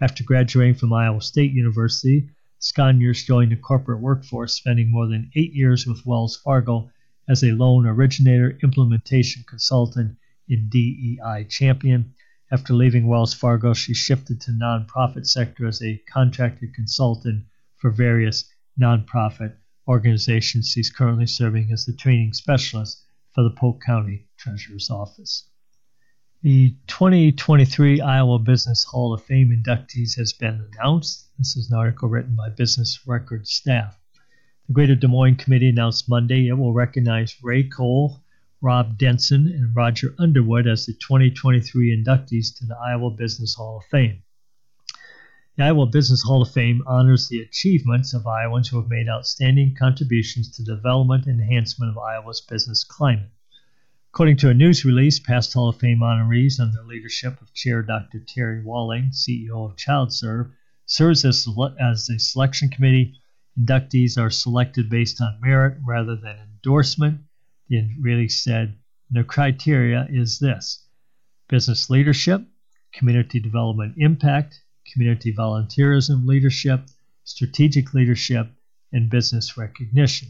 After graduating from Iowa State University, Sconiers joined the corporate workforce, spending more than eight years with Wells Fargo as a loan originator, implementation consultant, and DEI champion. After leaving Wells Fargo, she shifted to nonprofit sector as a contracted consultant for various nonprofit organizations. She's currently serving as the training specialist for the Polk County Treasurer's Office. The 2023 Iowa Business Hall of Fame inductees has been announced. This is an article written by Business Record staff. The Greater Des Moines Committee announced Monday it will recognize Ray Cole, Rob Denson, and Roger Underwood as the 2023 inductees to the Iowa Business Hall of Fame. The Iowa Business Hall of Fame honors the achievements of Iowans who have made outstanding contributions to the development and enhancement of Iowa's business climate. According to a news release, past Hall of Fame honorees under the leadership of Chair Dr. Teri Wahlig, CEO of ChildServe, serves as, as a selection committee. Inductees are selected based on merit rather than endorsement. The release said the criteria is this business leadership, community development impact, community volunteerism leadership, strategic leadership, and business recognition.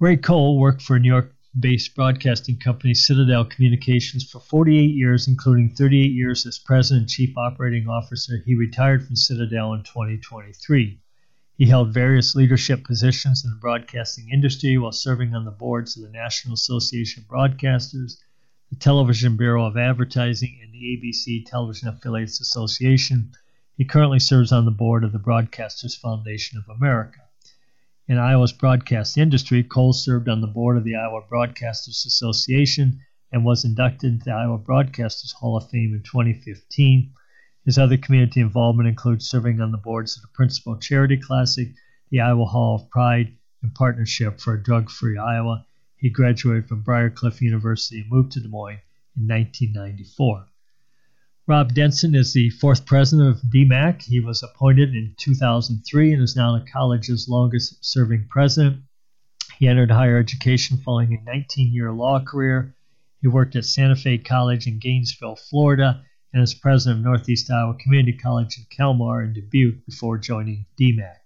Ray Cole worked for New York based broadcasting company Citadel Communications for 48 years, including 38 years as president and chief operating officer. He retired from Citadel in 2023. He held various leadership positions in the broadcasting industry while serving on the boards of the National Association of Broadcasters, the Television Bureau of Advertising, and the ABC Television Affiliates Association. He currently serves on the board of the Broadcasters Foundation of America. In Iowa's broadcast industry, Cole served on the board of the Iowa Broadcasters Association and was inducted into the Iowa Broadcasters Hall of Fame in 2015. His other community involvement includes serving on the boards of the Principal Charity Classic, the Iowa Hall of Pride, and Partnership for a Drug Free Iowa, he graduated from Briar Cliff University and moved to Des Moines in 1994. Rob Denson is the fourth president of DMACC. He was appointed in 2003 and is now the college's longest serving president. He entered higher education following a 19 year law career. He worked at Santa Fe College in Gainesville, Florida, and is president of Northeast Iowa Community College in Calmar and Dubuque before joining DMACC.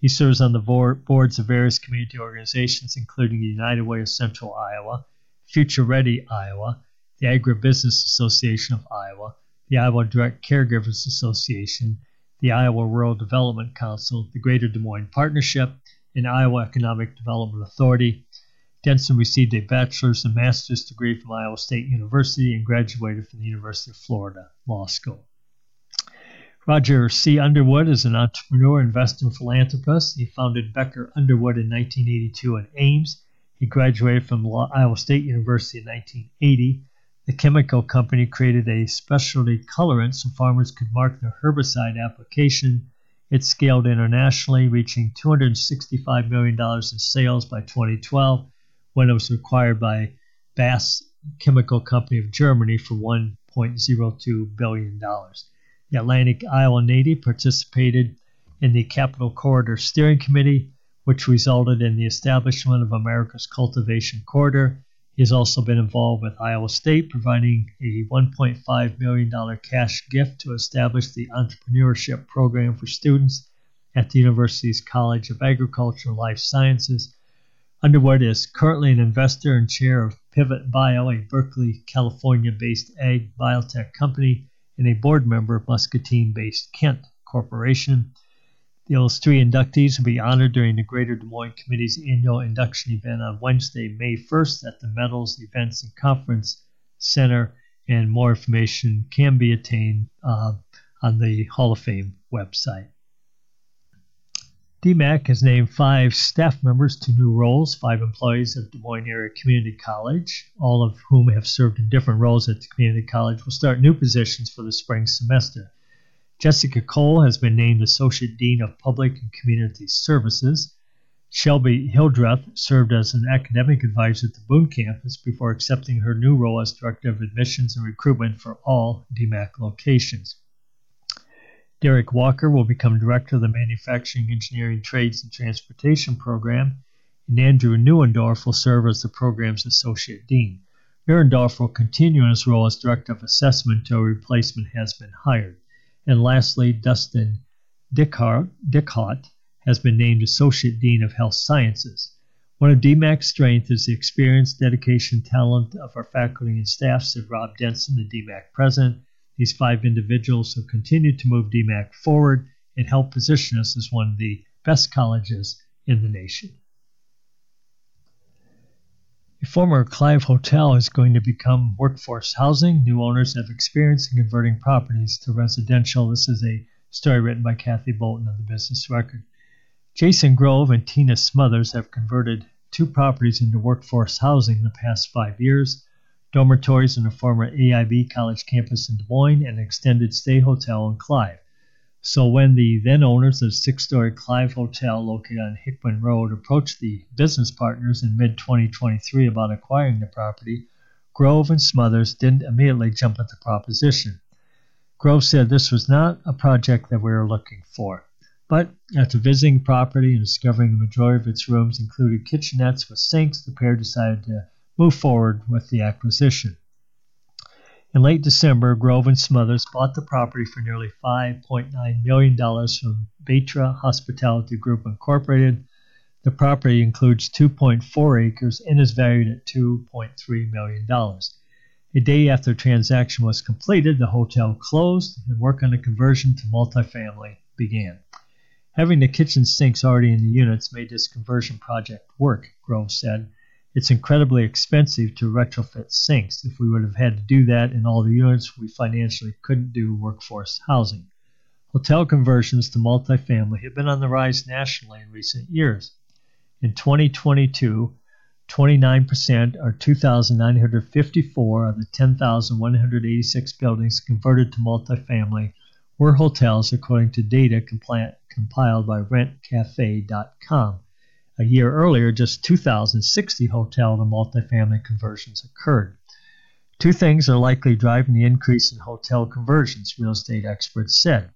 He serves on the boards of various community organizations, including the United Way of Central Iowa, Future Ready Iowa, the Agribusiness Association of Iowa, the Iowa Direct Caregivers Association, the Iowa Rural Development Council, the Greater Des Moines Partnership, and Iowa Economic Development Authority. Denson received a bachelor's and master's degree from Iowa State University and graduated from the University of Florida Law School. Roger C. Underwood is an entrepreneur, investor, and philanthropist. He founded Becker Underwood in 1982 in Ames. He graduated from Iowa State University in 1980. The chemical company created a specialty colorant so farmers could mark their herbicide application. It scaled internationally, reaching $265 million in sales by 2012 when it was acquired by BASF Chemical Company of Germany for $1.02 billion. The Atlantic Iowa native participated in the Capital Corridor Steering Committee, which resulted in the establishment of America's Cultivation Corridor. He has also been involved with Iowa State, providing a $1.5 million cash gift to establish the entrepreneurship program for students at the university's College of Agriculture and Life Sciences Underwood is currently an investor and chair of Pivot Bio, a Berkeley, California based ag biotech company, and a board member of Muscatine based Kent Corporation. The three inductees will be honored during the Greater Des Moines Committee's annual induction event on Wednesday, May 1st at the Meadows Events and Conference Center, and more information can be attained uh, on the Hall of Fame website. DMACC has named five staff members to new roles, five employees of Des Moines Area Community College, all of whom have served in different roles at the community college, will start new positions for the spring semester. Jessica Cole has been named Associate Dean of Public and Community Services. Shelby Hildreth served as an academic advisor at the Boone campus before accepting her new role as Director of Admissions and Recruitment for all DMACC locations. Derek Walker will become director of the Manufacturing, Engineering, Trades, and Transportation program, and Andrew Neuendorf will serve as the program's associate dean. Neuendorf will continue in his role as director of assessment until a replacement has been hired. And lastly, Dustin Dickhart has been named associate dean of health sciences. One of DMACC's strengths is the experience, dedication, talent of our faculty and staff, said Rob Denson, the DMACC president. These five individuals have continued to move DMACC forward and help position us as one of the best colleges in the nation. A former Clive Hotel is going to become workforce housing. New owners have experience in converting properties to residential. This is a story written by Kathy Bolton of the Business Record. Jason Grove and Tina Smothers have converted two properties into workforce housing in the past five years dormitories in the former AIB College campus in Des Moines, and an extended stay hotel in Clive. So when the then owners of the six story Clive Hotel located on Hickman Road approached the business partners in mid 2023 about acquiring the property, Grove and Smothers didn't immediately jump at the proposition. Grove said this was not a project that we were looking for. But after visiting property and discovering the majority of its rooms included kitchenettes with sinks, the pair decided to move forward with the acquisition. In late December, Grove and Smothers bought the property for nearly $5.9 million from Batra Hospitality Group Incorporated. The property includes 2.4 acres and is valued at $2.3 million. A day after the transaction was completed, the hotel closed and work on the conversion to multifamily began. Having the kitchen sinks already in the units made this conversion project work, Grove said. It's incredibly expensive to retrofit sinks. If we would have had to do that in all the units, we financially couldn't do workforce housing. Hotel conversions to multifamily have been on the rise nationally in recent years. In 2022, 29% or 2,954 of the 10,186 buildings converted to multifamily were hotels, according to data compiled by RentCafe.com. A year earlier, just 2,060 hotel to multifamily conversions occurred. Two things are likely driving the increase in hotel conversions, real estate experts said.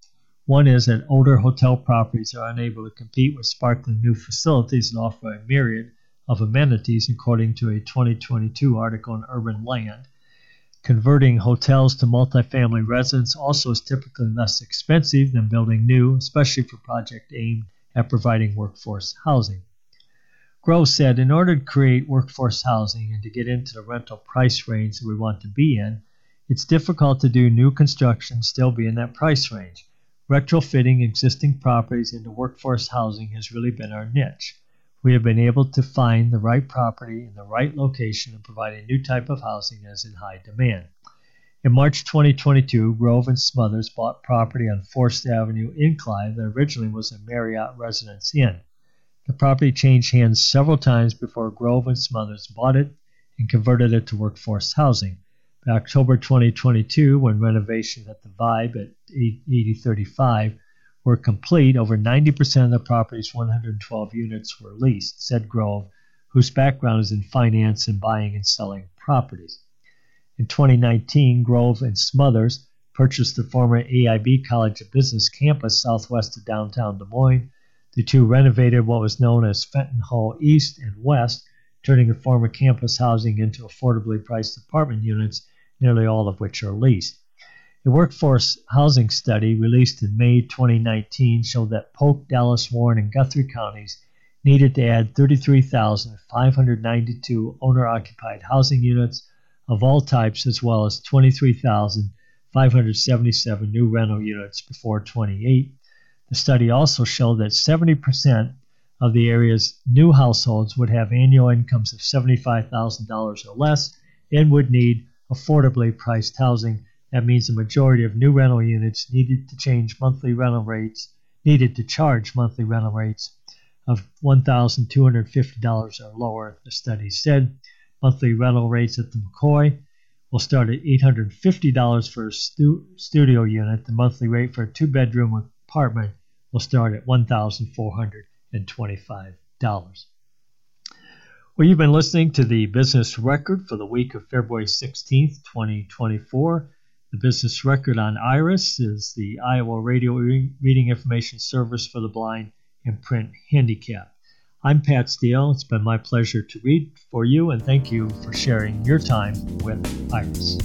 One is that older hotel properties are unable to compete with sparkling new facilities that offer a myriad of amenities, according to a 2022 article in Urban Land. Converting hotels to multifamily residence also is typically less expensive than building new, especially for projects aimed at providing workforce housing. Grove said in order to create workforce housing and to get into the rental price range that we want to be in, It's difficult to do new construction still be in that price range. Retrofitting existing properties into workforce housing has really been our niche. We have been able to find the right property in the right location and provide a new type of housing that is in high demand. In March 2022, Grove and Smothers bought property on Forest Avenue in Clive that originally was a Marriott Residence Inn. The property changed hands several times before Grove and Smothers bought it and converted it to workforce housing. By October 2022, when renovations at the Vibe at 8035 were complete, over 90% of the property's 112 units were leased, said Grove, whose background is in finance and buying and selling properties. In 2019, Grove and Smothers purchased the former AIB College of Business campus southwest of downtown Des Moines. The two renovated what was known as Fenton Hall East and West, turning the former campus housing into affordably priced apartment units nearly all of which are leased. A workforce housing study released in May 2019 showed that Polk, Dallas, Warren, and Guthrie counties needed to add 33,592 owner occupied housing units of all types, as well as 23,577 new rental units before 28. The study also showed that 70% of the area's new households would have annual incomes of $75,000 or less and would need affordably priced housing. That means the majority of new rental units needed to change monthly rental rates, needed to charge monthly rental rates of $1,250 or lower, the study said. Monthly rental rates at the McCoy will start at $850 for a stu- studio unit. The monthly rate for a two bedroom apartment will start at $1,425. Well, you've been listening to the business record for the week of February 16th, 2024. The business record on IRIS is the Iowa Radio Reading Information Service for the Blind and Print Handicap. I'm Pat Steele. It's been my pleasure to read for you, and thank you for sharing your time with IRIS.